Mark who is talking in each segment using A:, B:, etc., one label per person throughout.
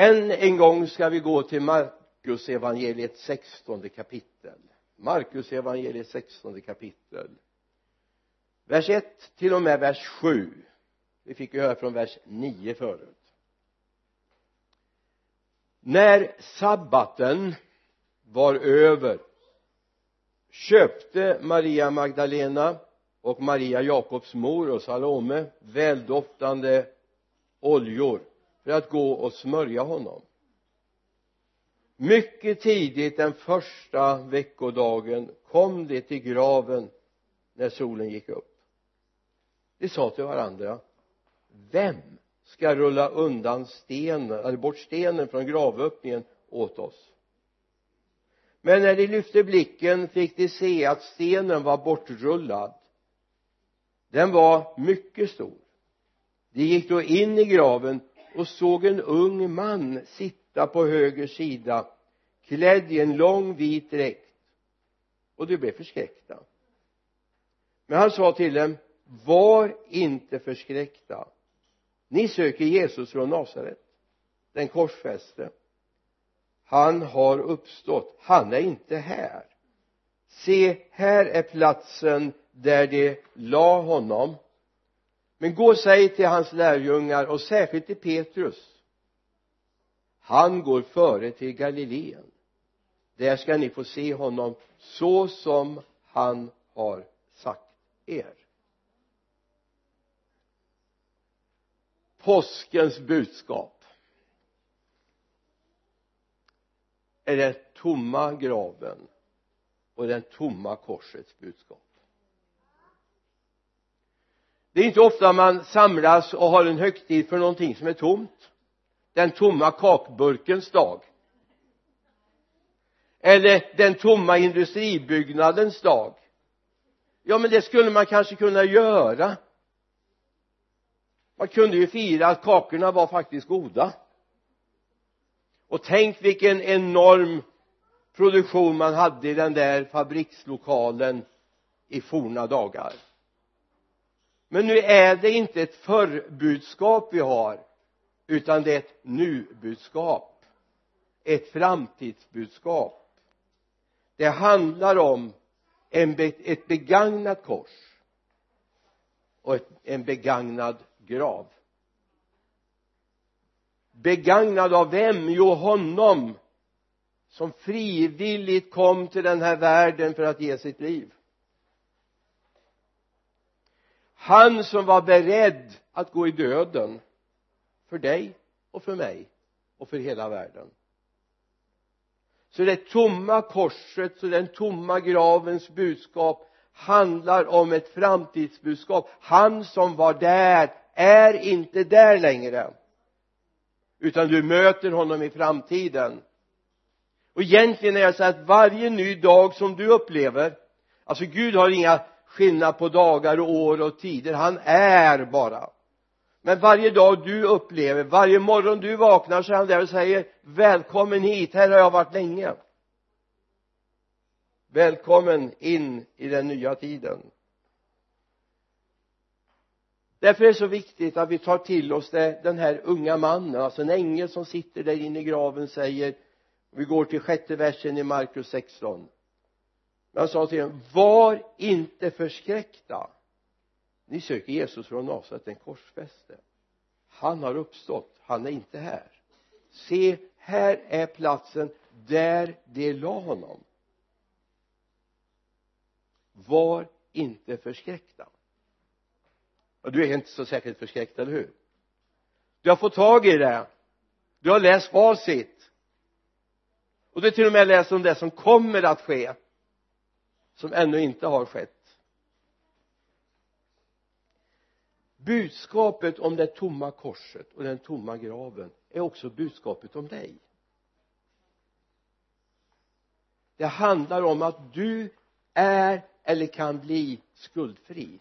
A: än en gång ska vi gå till Markus evangeliet 16 kapitel. Markus evangeliet 16 kapitel. Vers 1 till och med vers 7 vi fick ju höra från vers 9 förut. När sabbaten var över köpte Maria Magdalena och Maria Jakobs mor och Salome väldoftande oljor för att gå och smörja honom. Mycket tidigt den första veckodagen kom de till graven när solen gick upp. De sa till varandra vem ska rulla undan stenen eller bort stenen från gravöppningen åt oss? Men när de lyfte blicken fick de se att stenen var bortrullad. Den var mycket stor. De gick då in i graven och såg en ung man sitta på höger sida klädd i en lång vit dräkt. Och de blev förskräckta. Men han sa till dem var inte förskräckta. Ni söker Jesus från Nasaret. Den korsfäste. Han har uppstått. Han är inte här. Se här är platsen där de la honom men gå och säg till hans lärjungar och särskilt till Petrus. Han går före till Galileen. Där ska ni få se honom så som han har sagt er. Påskens budskap är den tomma graven och den tomma korsets budskap det är inte ofta man samlas och har en högtid för någonting som är tomt. Den tomma kakburkens dag. Eller den tomma industribyggnadens dag. Ja men det skulle man kanske kunna göra. Man kunde ju fira att kakorna var faktiskt goda. Och tänk vilken enorm produktion man hade i den där fabrikslokalen i forna dagar men nu är det inte ett förbudskap vi har utan det är ett nu-budskap. Ett framtidsbudskap. Det handlar om en, ett begagnat kors och ett, en begagnad grav. Begagnad av vem? jo honom som frivilligt kom till den här världen för att ge sitt liv han som var beredd att gå i döden för dig och för mig och för hela världen. Så det tomma korset så den tomma gravens budskap handlar om ett framtidsbudskap. Han som var där är inte där längre utan du möter honom i framtiden. Och egentligen är det så att varje ny dag som du upplever alltså Gud har inga skillnad på dagar och år och tider. Han är bara. Men varje dag du upplever varje morgon du vaknar så är han där och säger välkommen hit här har jag varit länge. Välkommen in i den nya tiden. Därför är det så viktigt att vi tar till oss det den här unga mannen alltså en ängel som sitter där inne i graven säger vi går till sjätte versen i Markus 16 men han sa till dem var inte förskräckta. Ni söker Jesus från Nasaret den korsfäste. Han har uppstått. Han är inte här. Se här är platsen där de la honom. Var inte förskräckta. Och du är inte så säkert förskräckt, eller hur? Du har fått tag i det. Du har läst facit. Och du har till och med läst om det som kommer att ske som ännu inte har skett. Budskapet om det tomma korset och den tomma graven är också budskapet om dig. Det handlar om att du är eller kan bli skuldfri.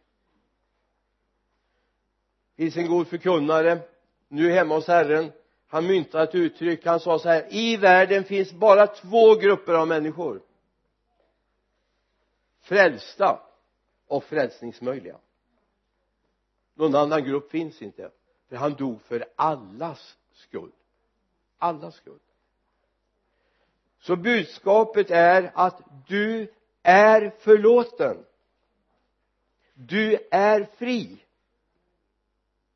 A: Det finns en god förkunnare nu hemma hos Herren. Han myntade ett uttryck. Han sa så här i världen finns bara två grupper av människor frälsta och frälsningsmöjliga. Någon annan grupp finns inte. För han dog för allas skull. Allas skull. Så budskapet är att du är förlåten. Du är fri.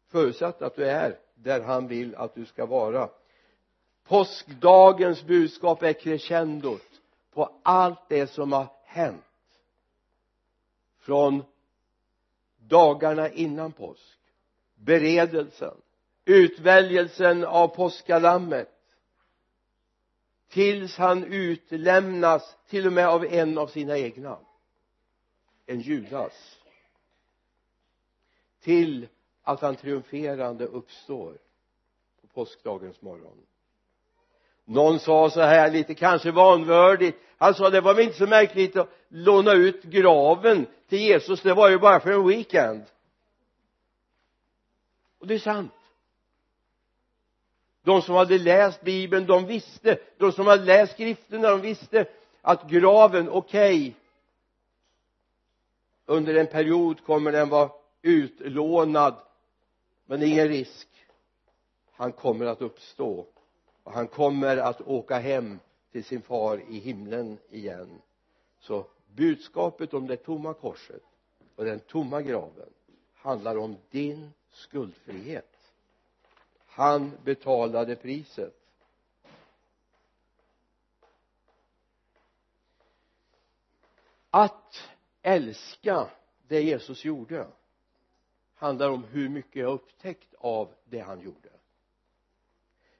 A: Förutsatt att du är där han vill att du ska vara. Påskdagens budskap är crescendot på allt det som har hänt från dagarna innan påsk beredelsen utväljelsen av påskalammet tills han utlämnas till och med av en av sina egna en Judas till att han triumferande uppstår på påskdagens morgon någon sa så här lite kanske vanvördigt. Han sa det var väl inte så märkligt att låna ut graven till Jesus. Det var ju bara för en weekend. Och det är sant. De som hade läst bibeln de visste de som hade läst skrifterna de visste att graven okej okay, under en period kommer den vara utlånad men ingen risk. Han kommer att uppstå och han kommer att åka hem till sin far i himlen igen. Så budskapet om det tomma korset och den tomma graven handlar om din skuldfrihet. Han betalade priset. Att älska det Jesus gjorde handlar om hur mycket jag upptäckt av det han gjorde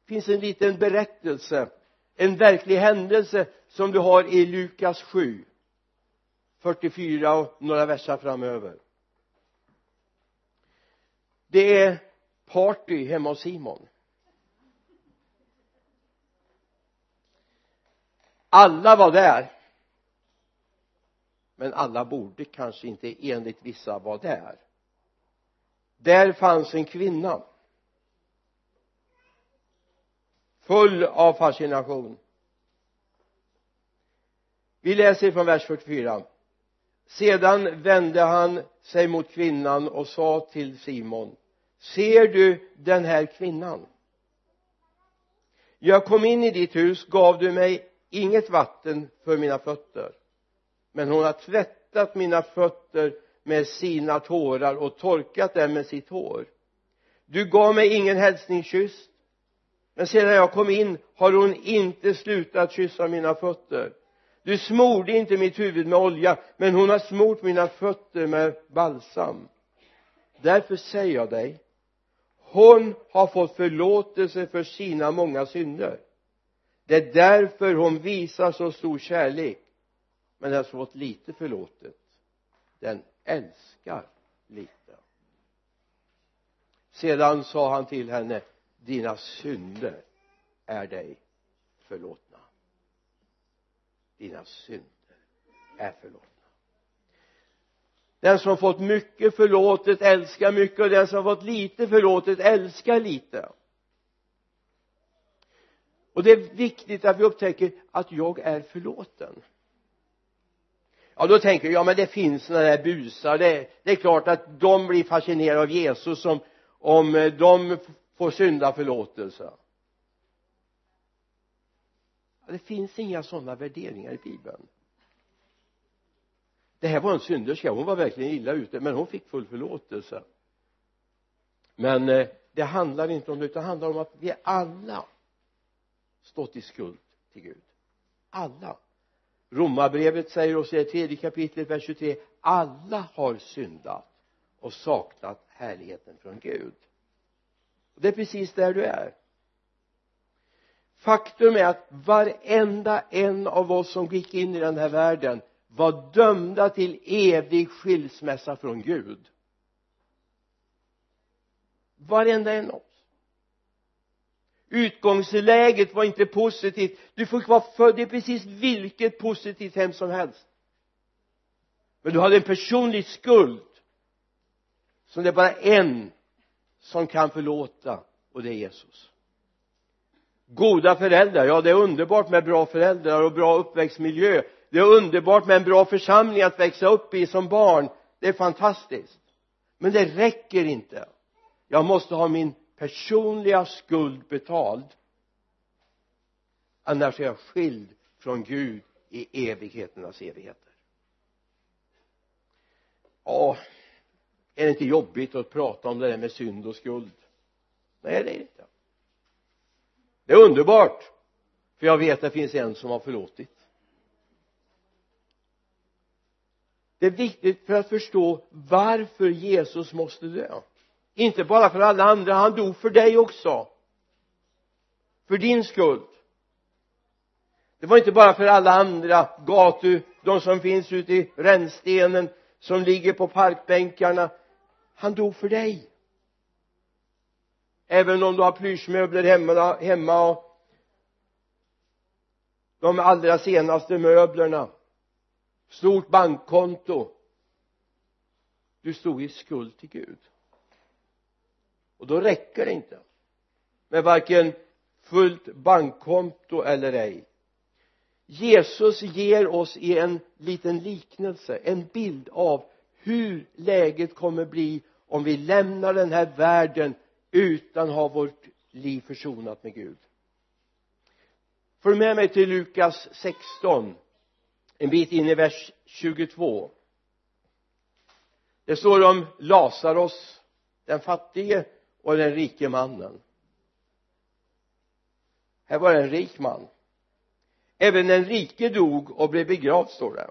A: finns en liten berättelse en verklig händelse som du har i Lukas 7 44 och några verser framöver. Det är party hemma hos Simon. Alla var där men alla borde kanske inte enligt vissa vara där. Där fanns en kvinna. Full av fascination. Vi läser från vers 44 sedan vände han sig mot kvinnan och sa till Simon ser du den här kvinnan? Jag kom in i ditt hus gav du mig inget vatten för mina fötter men hon har tvättat mina fötter med sina tårar och torkat dem med sitt hår. Du gav mig ingen hälsningskyss men sedan jag kom in har hon inte slutat kyssa mina fötter. Du smorde inte mitt huvud med olja men hon har smort mina fötter med balsam. Därför säger jag dig hon har fått förlåtelse för sina många synder. Det är därför hon visar så stor kärlek men den som alltså fått lite förlåtet. Den älskar lite. Sedan sa han till henne dina synder är dig förlåtna. Dina synder är förlåtna. Den som fått mycket förlåtet älskar mycket och den som fått lite förlåtet älskar lite. Och det är viktigt att vi upptäcker att jag är förlåten. Ja då tänker jag ja men det finns sådana där busar. Det, det är klart att de blir fascinerade av Jesus som om de får synda förlåtelse. Det finns inga sådana värderingar i bibeln. Det här var en synderska. Hon var verkligen illa ute men hon fick full förlåtelse. Men eh, det handlar inte om det utan det handlar om att vi alla stått i skuld till Gud. Alla. Romarbrevet säger oss i det tredje kapitlet vers 23 alla har syndat och saknat härligheten från Gud det är precis där du är. Faktum är att varenda en av oss som gick in i den här världen var dömda till evig skilsmässa från Gud. Varenda en av oss. Utgångsläget var inte positivt. Du fick vara född i precis vilket positivt hem som helst. Men du hade en personlig skuld. Som det är bara en som kan förlåta och det är Jesus. Goda föräldrar ja det är underbart med bra föräldrar och bra uppväxtmiljö. Det är underbart med en bra församling att växa upp i som barn. Det är fantastiskt. Men det räcker inte. Jag måste ha min personliga skuld betald. Annars är jag skild från Gud i evigheternas evigheter. Ja är det inte jobbigt att prata om det där med synd och skuld? Nej det är det inte. Det är underbart för jag vet att det finns en som har förlåtit. Det är viktigt för att förstå varför Jesus måste dö. Inte bara för alla andra, han dog för dig också. För din skull det var inte bara för alla andra. Gatu de som finns ute i rännstenen som ligger på parkbänkarna han dog för dig. Även om du har plyschmöbler hemma, hemma och de allra senaste möblerna. Stort bankkonto. Du stod i skuld till Gud. Och då räcker det inte med varken fullt bankkonto eller ej. Jesus ger oss i en liten liknelse en bild av hur läget kommer bli om vi lämnar den här världen utan att ha vårt liv försonat med Gud. Följ med mig till Lukas 16 en bit in i vers 22 det står om Lazarus den fattige och den rike mannen. Här var det en rik man. Även den rike dog och blev begravd står det.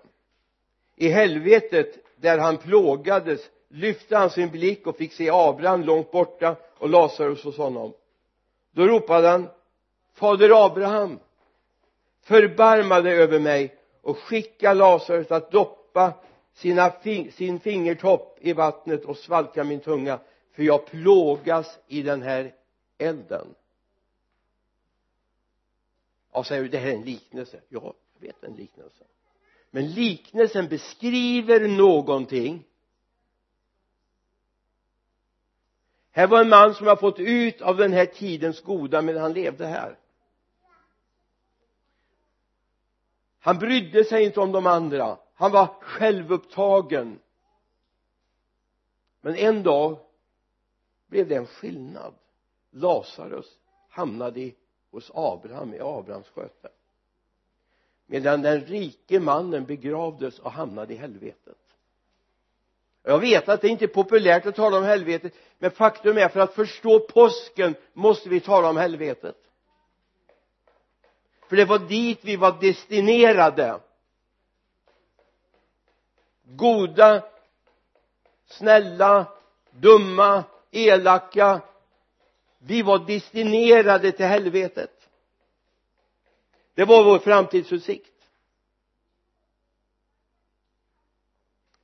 A: I helvetet där han plågades lyfte han sin blick och fick se Abraham långt borta och Lazarus hos honom. Då ropade han fader Abraham förbarma dig över mig och skicka Lazarus att doppa sina fing sin fingertopp i vattnet och svalka min tunga för jag plågas i den här elden. Ja säger du det här är en liknelse. Ja jag vet en liknelse men liknelsen beskriver någonting. Här var en man som har fått ut av den här tidens goda medan han levde här. Han brydde sig inte om de andra. Han var självupptagen. Men en dag blev det en skillnad. Lazarus hamnade hos Abraham i Abrahams sköte medan den rike mannen begravdes och hamnade i helvetet. Jag vet att det inte är populärt att tala om helvetet men faktum är för att förstå påsken måste vi tala om helvetet. För det var dit vi var destinerade. Goda snälla dumma elaka. Vi var destinerade till helvetet det var vår framtidsutsikt.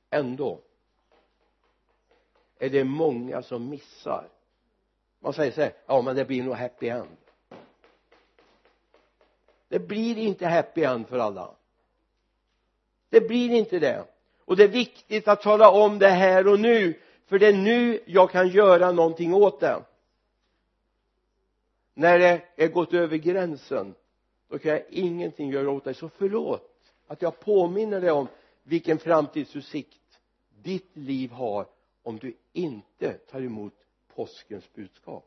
A: Ändå är det många som missar. Man säger så här ja men det blir nog happy end. Det blir inte happy end för alla. Det blir inte det. Och det är viktigt att tala om det här och nu för det är nu jag kan göra någonting åt det. När det är gått över gränsen då kan jag ingenting göra åt dig, så förlåt att jag påminner dig om vilken framtidsutsikt ditt liv har om du inte tar emot påskens budskap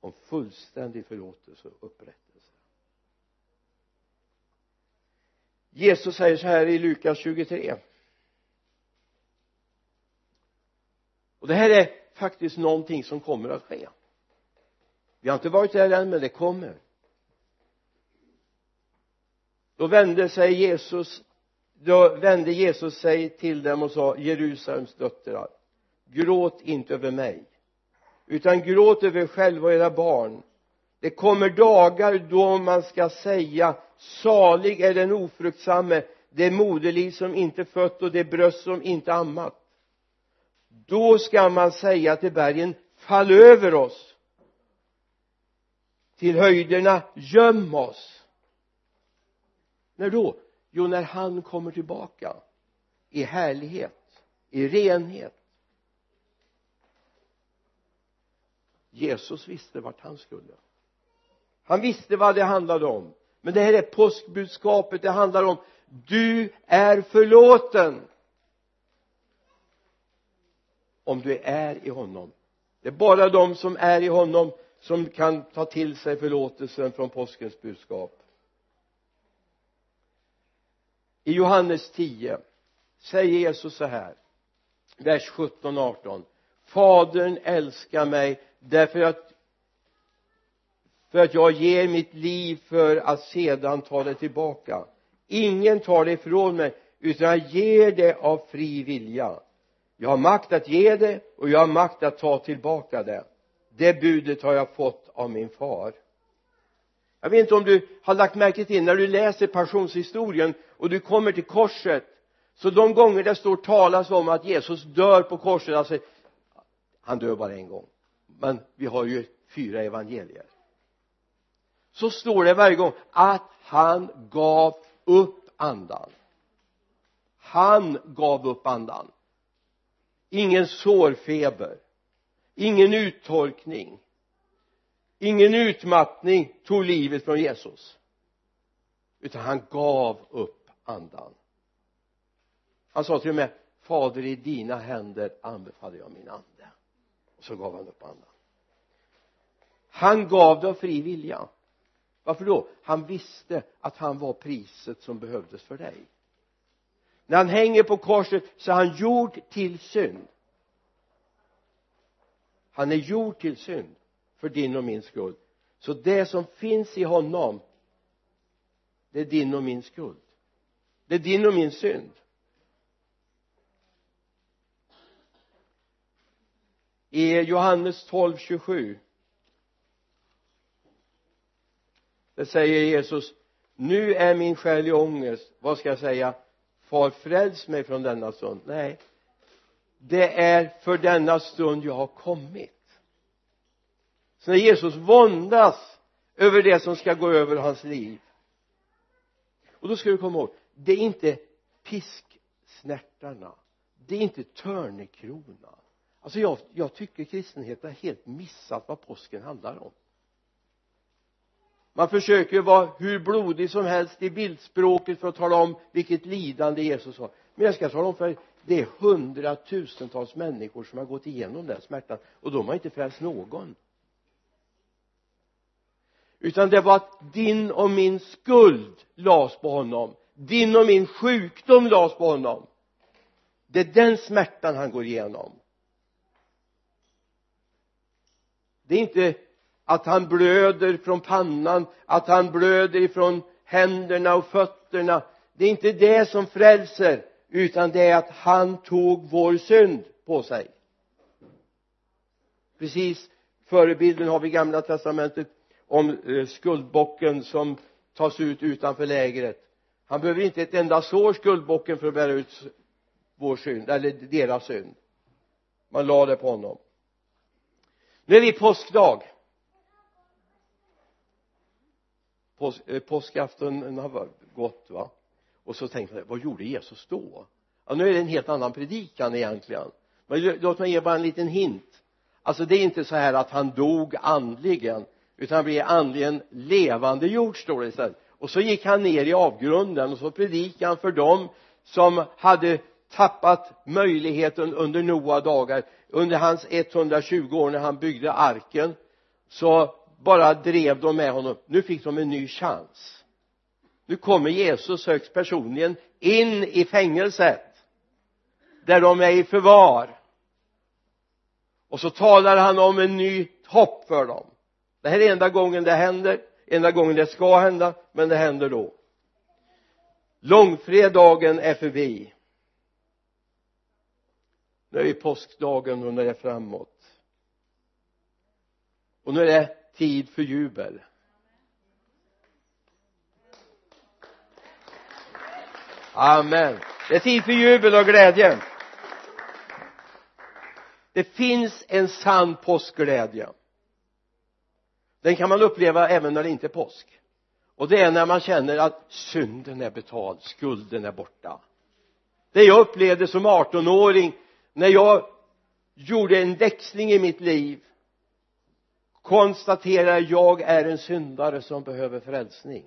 A: om fullständig förlåtelse och upprättelse. Jesus säger så här i Lukas 23 och det här är faktiskt någonting som kommer att ske. Vi har inte varit där än men det kommer då vände sig Jesus då vände Jesus sig till dem och sa Jerusalems döttrar gråt inte över mig utan gråt över er själva och era barn. Det kommer dagar då man ska säga salig är den ofruktsamme det moderliv som inte fött och det bröst som inte ammat. Då ska man säga till bergen fall över oss. Till höjderna göm oss när då? Jo när han kommer tillbaka i härlighet i renhet. Jesus visste vart han skulle. Han visste vad det handlade om. Men det här är påskbudskapet. Det handlar om du är förlåten. Om du är i honom. Det är bara de som är i honom som kan ta till sig förlåtelsen från påskens budskap i Johannes 10 säger Jesus så här vers 17 18 fadern älskar mig därför att för att jag ger mitt liv för att sedan ta det tillbaka. Ingen tar det ifrån mig utan jag ger det av fri vilja. Jag har makt att ge det och jag har makt att ta tillbaka det. Det budet har jag fått av min far. Jag vet inte om du har lagt märke till när du läser passionshistorien och du kommer till korset. Så de gånger det står talas om att Jesus dör på korset alltså han dör bara en gång. Men vi har ju fyra evangelier. Så står det varje gång att han gav upp andan. Han gav upp andan. Ingen sårfeber. Ingen uttorkning. Ingen utmattning tog livet från Jesus. Utan han gav upp andan. Han sa till och med fader i dina händer anbefaller jag min ande. Och så gav han upp andan. Han gav det av fri vilja. Varför då? Han visste att han var priset som behövdes för dig. När han hänger på korset så är han gjord till synd. Han är gjord till synd för din och min skull. Så det som finns i honom det är din och min skuld det är din och min synd. I Johannes 12, 27 det säger Jesus nu är min själ i ångest. Vad ska jag säga? Far fräls mig från denna stund. Nej. Det är för denna stund jag har kommit. Så när Jesus våndas över det som ska gå över hans liv. Och då ska du komma ihåg det är inte pisksnärtarna. Det är inte törnekronan alltså jag, jag tycker kristenheten har helt missat vad påsken handlar om. Man försöker vara hur blodig som helst i bildspråket för att tala om vilket lidande Jesus har. Men jag ska tala om för er det är hundratusentals människor som har gått igenom den smärtan och de har inte frälst någon. Utan det var att din och min skuld lades på honom din och min sjukdom lades på honom. Det är den smärtan han går igenom. Det är inte att han blöder från pannan att han blöder ifrån händerna och fötterna. Det är inte det som frälser utan det är att han tog vår synd på sig. Precis förebilden har vi i gamla testamentet om eh, skuldbocken som tas ut utanför lägret han behöver inte ett enda sår skuldbocken för att bära ut vår synd eller deras synd. Man la det på honom. Nu är vi påskdag. Pås, eh, påskafton har gått va? Och så tänkte jag vad gjorde Jesus då? Ja nu är det en helt annan predikan egentligen. Men låt mig ge bara en liten hint. Alltså det är inte så här att han dog andligen utan han blev andligen levande jord står det istället och så gick han ner i avgrunden och så predikade han för dem som hade tappat möjligheten under Noa dagar. Under hans 120 år när han byggde arken så bara drev de med honom. Nu fick de en ny chans. Nu kommer Jesus högst personligen in i fängelset där de är i förvar. Och så talar han om en ny hopp för dem. Det här är enda gången det händer enda gången det ska hända men det händer då. Långfredagen är förbi. Nu är vi påskdagen och nu är det framåt. Och nu är det tid för jubel. Amen. Det är tid för jubel och glädje. Det finns en sann påskglädje den kan man uppleva även när det inte är påsk. Och det är när man känner att synden är betald, skulden är borta. Det jag upplevde som 18-åring när jag gjorde en växling i mitt liv konstaterade jag är en syndare som behöver frälsning.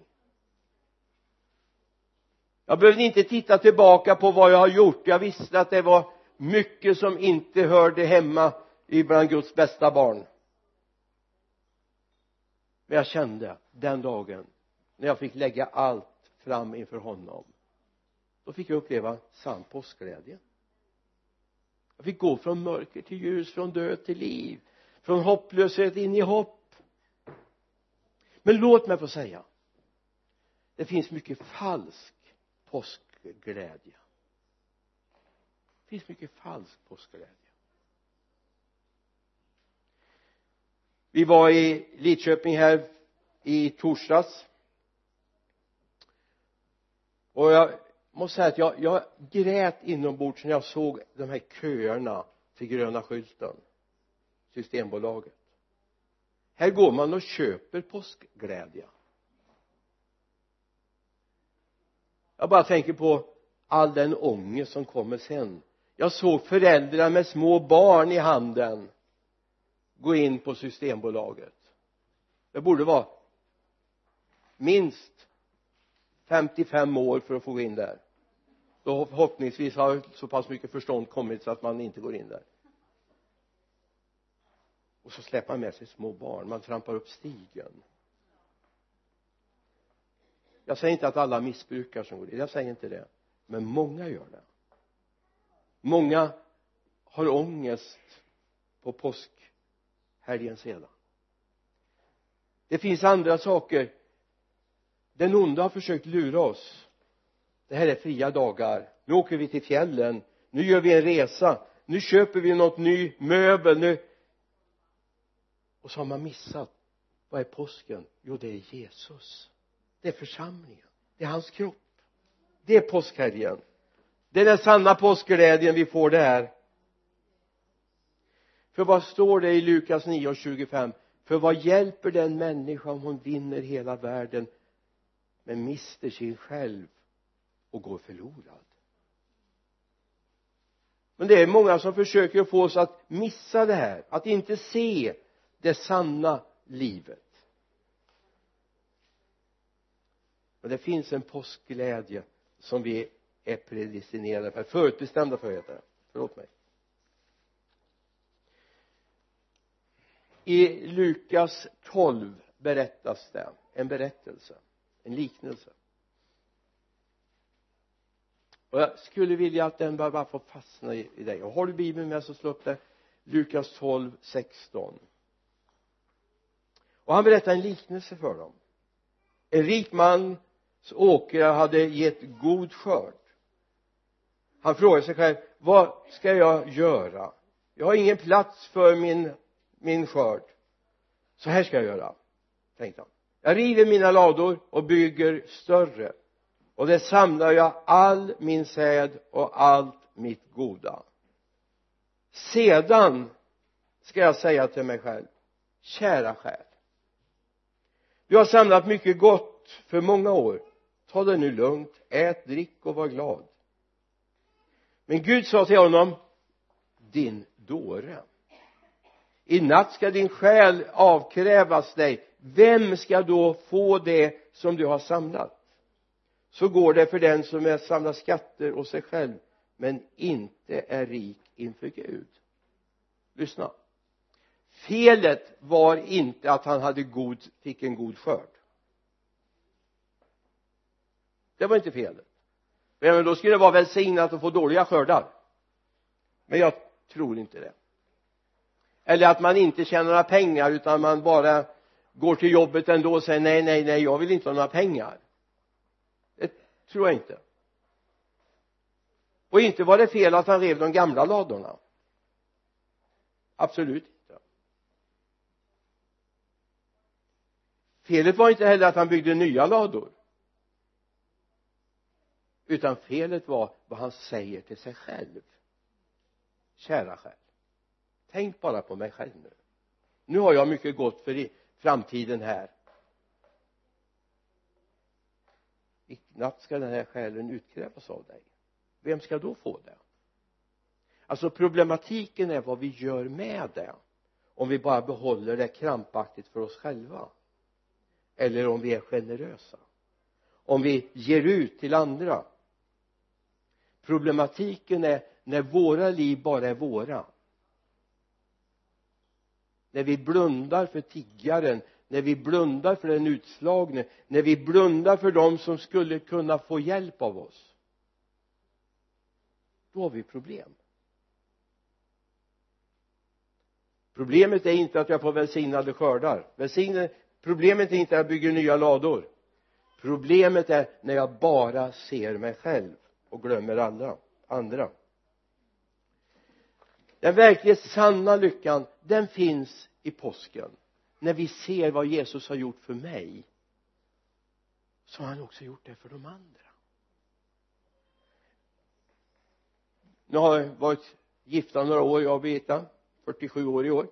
A: Jag behövde inte titta tillbaka på vad jag har gjort. Jag visste att det var mycket som inte hörde hemma bland Guds bästa barn men jag kände den dagen när jag fick lägga allt fram inför honom. Då fick jag uppleva sann påskglädje. Jag fick gå från mörker till ljus, från död till liv från hopplöshet in i hopp. Men låt mig få säga det finns mycket falsk påskglädje. Det finns mycket falsk påskglädje. Vi var i Lidköping här i torsdags. Och jag måste säga att jag, jag grät inombords när jag såg de här köerna till gröna skylten systembolaget. Här går man och köper påskglädje. Jag bara tänker på all den ångest som kommer sen. Jag såg föräldrar med små barn i handen gå in på systembolaget. Det borde vara minst 55 år för att få gå in där. Då förhoppningsvis har så pass mycket förstånd kommit så att man inte går in där. Och så släpper man med sig små barn. Man trampar upp stigen. Jag säger inte att alla missbrukar som går dit jag säger inte det. Men många gör det. Många har ångest på påsk helgen sedan. Det finns andra saker. Den onde har försökt lura oss. Det här är fria dagar. Nu åker vi till fjällen. Nu gör vi en resa. Nu köper vi något ny möbel. Nu och så har man missat. Vad är påsken? Jo det är Jesus. Det är församlingen. Det är hans kropp. Det är påskhelgen. Det är den sanna påskglädjen vi får där för vad står det i Lukas 9 och 25 för vad hjälper den människa om hon vinner hela världen men mister sin själv och går förlorad? Men det är många som försöker få oss att missa det här att inte se det sanna livet. Men det finns en påskglädje som vi är predestinerade för, förutbestämda för heter det förlåt mig. I Lukas 12 berättas det. En berättelse. En liknelse. Och jag skulle vilja att den bara får fastna i, i dig. Och har du bibeln med så slå upp det. Lukas 12, 16 och han berättar en liknelse för dem. En rik mans åkrar hade gett god skörd. Han frågade sig själv vad ska jag göra? Jag har ingen plats för min min skörd. Så här ska jag göra tänkte han. Jag river mina lador och bygger större. Och där samlar jag all min säd och allt mitt goda. Sedan ska jag säga till mig själv kära själ du har samlat mycket gott för många år. Ta det nu lugnt ät, drick och var glad. Men Gud sa till honom din dåre i natt ska din själ avkrävas dig. Vem ska då få det som du har samlat? Så går det för den som är samlar skatter åt sig själv men inte är rik inför Gud. Lyssna. Felet var inte att han hade god, fick en god skörd. Det var inte felet. Men då skulle det vara välsignat att få dåliga skördar. Men jag tror inte det eller att man inte tjänar några pengar utan man bara går till jobbet ändå och säger nej nej nej jag vill inte ha några pengar. Det tror jag inte. Och inte var det fel att han rev de gamla ladorna. Absolut inte. Felet var inte heller att han byggde nya lador. Utan felet var vad han säger till sig själv. Kära själ tänk bara på mig själv nu. Nu har jag mycket gott för framtiden här. I natt ska den här själen utkrävas av dig. Vem ska då få det? Alltså problematiken är vad vi gör med det om vi bara behåller det krampaktigt för oss själva eller om vi är generösa om vi ger ut till andra. Problematiken är när våra liv bara är våra när vi blundar för tiggaren när vi blundar för den utslagne när vi blundar för dem som skulle kunna få hjälp av oss då har vi problem. Problemet är inte att jag får välsignade skördar. Välsignade, problemet är inte att jag bygger nya lador. Problemet är när jag bara ser mig själv och glömmer alla andra den verkligt sanna lyckan den finns i påsken. När vi ser vad Jesus har gjort för mig så har han också gjort det för de andra. Nu har jag varit gifta några år jag och Birgitta 47 år i år.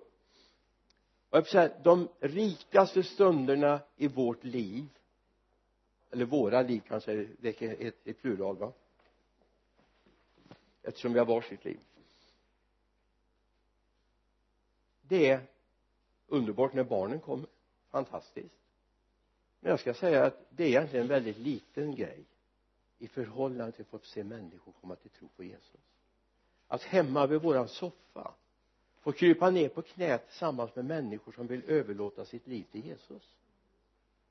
A: Och jag säga de rikaste stunderna i vårt liv eller våra liv kanske det är ett, ett plural va? Eftersom vi har varsitt liv. Det är underbart när barnen kommer. Fantastiskt. Men jag ska säga att det är egentligen en väldigt liten grej i förhållande till att få se människor komma till tro på Jesus. Att hemma vid våran soffa få krypa ner på knä tillsammans med människor som vill överlåta sitt liv till Jesus.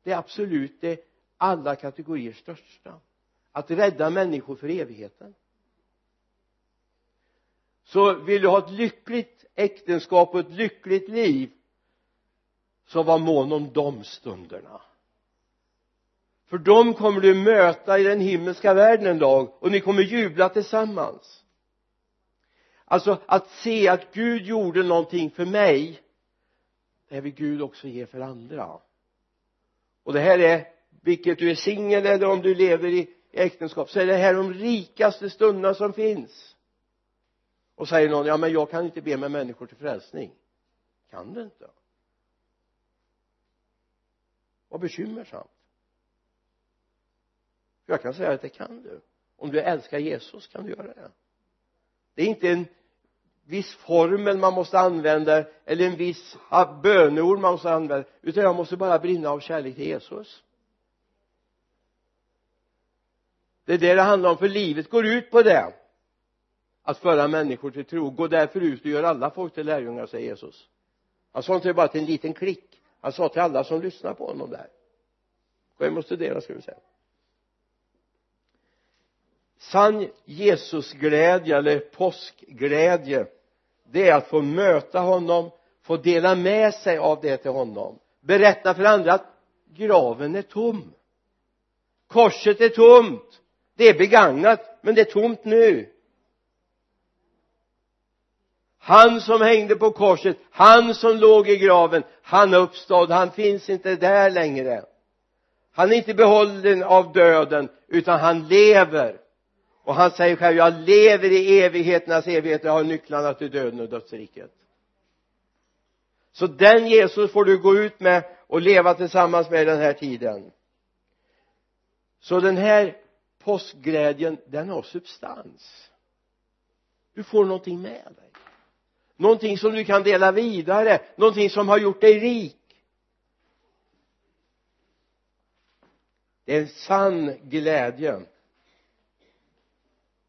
A: Det är absolut det alla kategorier största. Att rädda människor för evigheten så vill du ha ett lyckligt äktenskap och ett lyckligt liv så var mån om de stunderna. För de kommer du möta i den himmelska världen en dag och ni kommer jubla tillsammans. Alltså att se att Gud gjorde någonting för mig det vill Gud också ge för andra. Och det här är vilket du är singel eller om du lever i äktenskap så är det här de rikaste stunderna som finns och säger någon ja men jag kan inte be med människor till frälsning. Kan du inte? Vad bekymmersamt. För jag kan säga att det kan du. Om du älskar Jesus kan du göra det. Det är inte en viss formel man måste använda eller en viss böneord man måste använda utan jag måste bara brinna av kärlek till Jesus. Det är det det handlar om för livet går ut på det att föra människor till tro. Gå därför ut och gör alla folk till lärjungar säger Jesus. Han sa inte bara till en liten klick. Han sa till alla som lyssnar på honom där. Gå hem och studera ska vi säga. Sann Jesusglädje eller påskglädje det är att få möta honom få dela med sig av det till honom. Berätta för andra att graven är tom. Korset är tomt. Det är begagnat men det är tomt nu han som hängde på korset han som låg i graven han uppstod, han finns inte där längre. Han är inte behållen av döden utan han lever. Och han säger själv jag lever i evigheternas evighet jag har nycklarna till döden och dödsriket. Så den Jesus får du gå ut med och leva tillsammans med den här tiden. Så den här påskglädjen den har substans. Du får någonting med dig någonting som du kan dela vidare. Någonting som har gjort dig rik. Det är en sann glädje.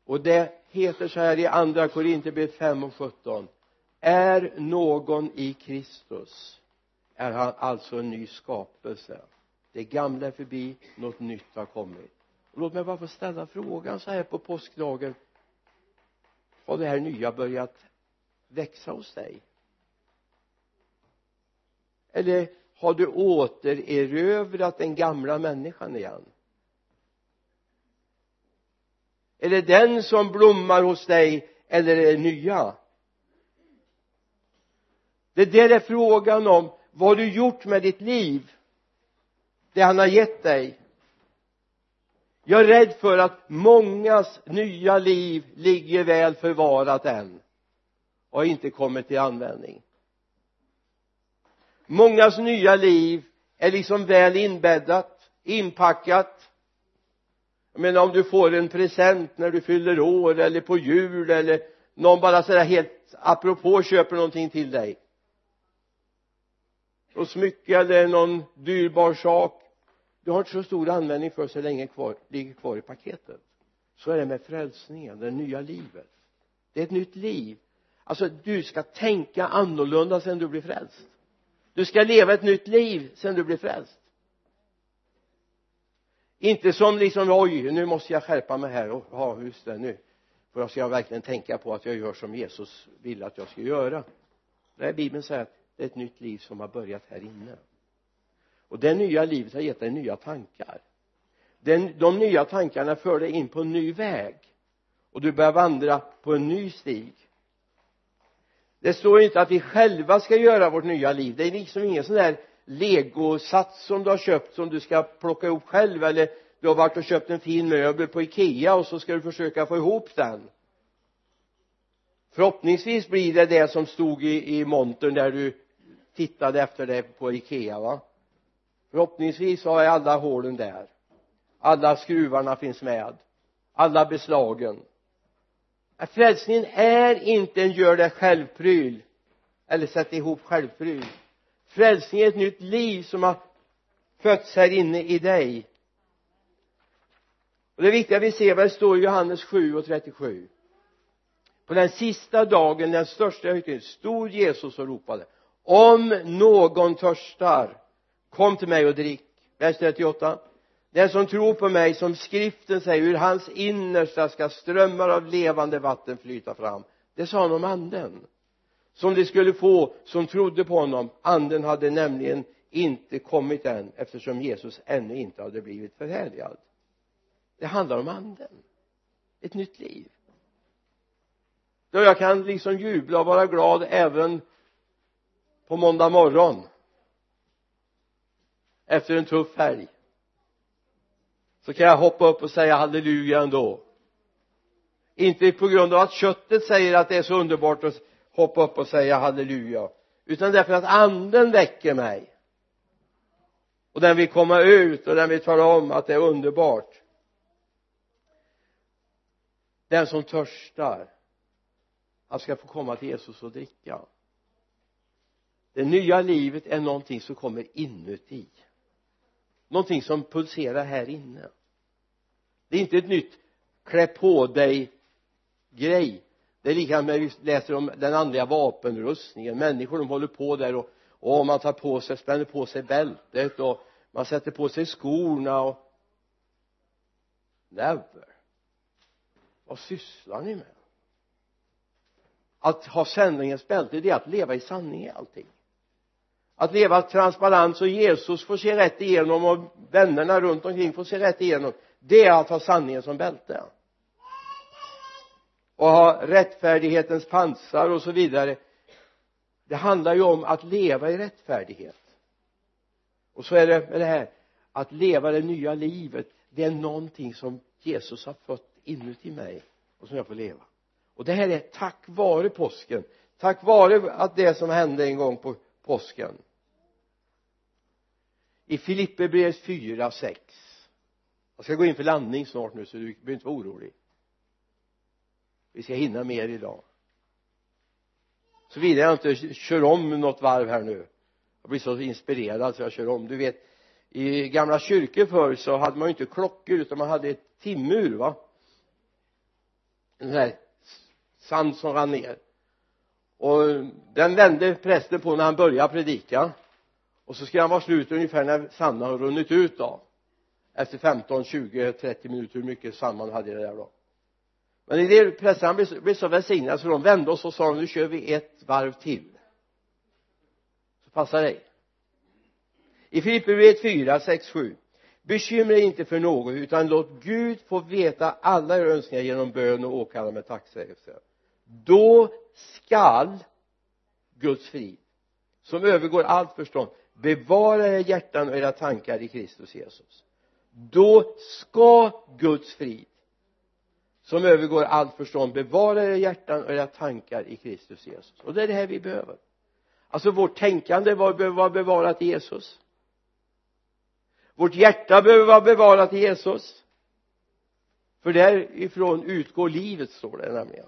A: Och det heter så här i andra Korinthierbrevet 5 och 17 är någon i Kristus är han alltså en ny skapelse. Det gamla är förbi något nytt har kommit. Och låt mig bara få ställa frågan så här på påskdagen. Har det här nya börjat växa hos dig? Eller har du återerövrat den gamla människan igen? Är det den som blommar hos dig eller är det nya? Det där är frågan om. Vad har du gjort med ditt liv? Det han har gett dig? Jag är rädd för att mångas nya liv ligger väl förvarat än har inte kommit till användning. Mångas nya liv är liksom väl inbäddat inpackat. Jag menar om du får en present när du fyller år eller på jul eller någon bara sådär helt apropå köper någonting till dig. Och smycke eller någon dyrbar sak. Du har inte så stor användning för så länge kvar, ligger kvar i paketet. Så är det med frälsningen, det nya livet. Det är ett nytt liv alltså du ska tänka annorlunda sen du blir frälst. Du ska leva ett nytt liv sen du blir frälst. Inte som liksom oj nu måste jag skärpa mig här och ja just det nu för jag ska verkligen tänka på att jag gör som Jesus vill att jag ska göra. Nej bibeln säger att det är ett nytt liv som har börjat här inne. Och det nya livet har gett dig nya tankar. Den, de nya tankarna för dig in på en ny väg. Och du börjar vandra på en ny stig det står inte att vi själva ska göra vårt nya liv. Det är liksom ingen sån där legosats som du har köpt som du ska plocka ihop själv eller du har varit och köpt en fin möbel på Ikea och så ska du försöka få ihop den. Förhoppningsvis blir det det som stod i, i montern där du tittade efter det på Ikea va? Förhoppningsvis har jag alla hålen där. Alla skruvarna finns med. Alla beslagen att frälsningen är inte en gör det själv-pryl eller sätta ihop själv-pryl. Frälsningen är ett nytt liv som har fötts här inne i dig. Och det är viktigt att vi ser vad det står i Johannes 7 och 37 på den sista dagen, den största högtiden, stod Jesus och ropade om någon törstar kom till mig och drick. Vers 38 den som tror på mig som skriften säger ur hans innersta ska strömmar av levande vatten flyta fram. Det sa han om anden. Som de skulle få som trodde på honom. Anden hade nämligen inte kommit än eftersom Jesus ännu inte hade blivit förhärligad. Det handlar om anden. Ett nytt liv. Då jag kan liksom jubla och vara glad även på måndag morgon. Efter en tuff helg så kan jag hoppa upp och säga halleluja ändå. Inte på grund av att köttet säger att det är så underbart att hoppa upp och säga halleluja utan därför att anden väcker mig. Och den vill komma ut och den vill tala om att det är underbart. Den som törstar han ska få komma till Jesus och dricka. Det nya livet är någonting som kommer inuti. Någonting som pulserar här inne det är inte ett nytt klä på dig grej. Det är likadant när vi läser om den andliga vapenrustningen. Människor de håller på där och, och man tar på sig, spänner på sig bältet och man sätter på sig skorna och never. Vad sysslar ni med? Att ha sändningens bälte det är att leva i sanning i allting. Att leva transparent så Jesus får se rätt igenom och vännerna runt omkring får se rätt igenom det är att ha sanningen som bälte. Och ha rättfärdighetens pansar och så vidare. Det handlar ju om att leva i rättfärdighet. Och så är det med det här att leva det nya livet. Det är någonting som Jesus har fått inuti mig och som jag får leva. Och det här är tack vare påsken. Tack vare att det som hände en gång på påsken. I Filipperbrevet 4, 6 jag ska gå in för landning snart nu så du behöver inte vara orolig. Vi ska hinna mer idag. Såvida jag inte kör om något varv här nu. Jag blir så inspirerad så jag kör om. Du vet i gamla kyrkor förr så hade man ju inte klockor utan man hade ett timur va? En sån här sand som rann ner. Och den vände prästen på när han började predika. Och så ska han vara slut ungefär när sanden har runnit ut då efter 15, 20, 30 minuter hur mycket samman hade det där då? Men i det präster, blev, blev så välsignad så de vände oss och sa nu kör vi ett varv till. Så passa dig. I Filipperbrevet 4, 6, 7 bekymra er inte för något utan låt Gud få veta alla era önskningar genom bön och åkallan med tacksägelse. Då skall Guds frid som övergår allt förstånd bevara era hjärtan och era tankar i Kristus Jesus då ska Guds frid som övergår allt förstånd bevara era hjärtan och era tankar i Kristus Jesus. Och det är det här vi behöver. Alltså vårt tänkande behöver vara bevarat i Jesus. Vårt hjärta behöver vara bevarat i Jesus. För därifrån utgår livet står det nämligen.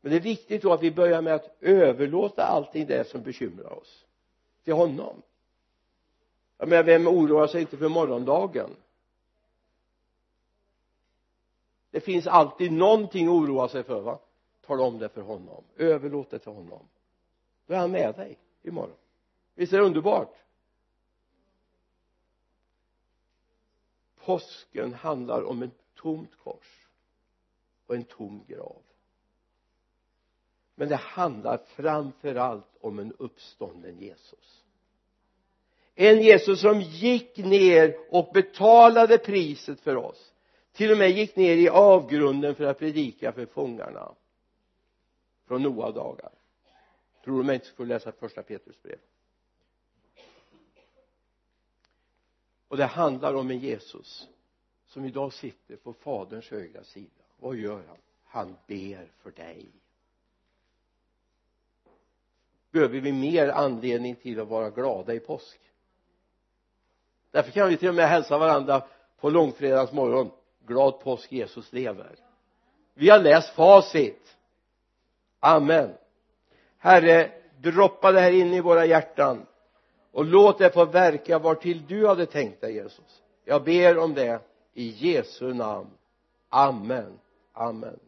A: Men det är viktigt då att vi börjar med att överlåta allting det som bekymrar oss till honom jag menar vem oroar sig inte för morgondagen? Det finns alltid någonting att oroa sig för va? Tala om det för honom. Överlåt det till honom. Då är han med dig imorgon. Visst är det underbart? Påsken handlar om ett tomt kors och en tom grav. Men det handlar framför allt om en uppstånden Jesus en Jesus som gick ner och betalade priset för oss. Till och med gick ner i avgrunden för att predika för fångarna. Från Noa dagar tror du mig inte skulle läsa första Petrus brev? Och det handlar om en Jesus som idag sitter på faderns högra sida. Vad gör han? Han ber för dig. Behöver vi mer anledning till att vara glada i påsk? Därför kan vi till och med hälsa varandra på långfredags morgon glad påsk Jesus lever. Vi har läst facit. Amen. Herre droppa det här in i våra hjärtan och låt det få verka var till du hade tänkt dig Jesus. Jag ber om det i Jesu namn. Amen. Amen.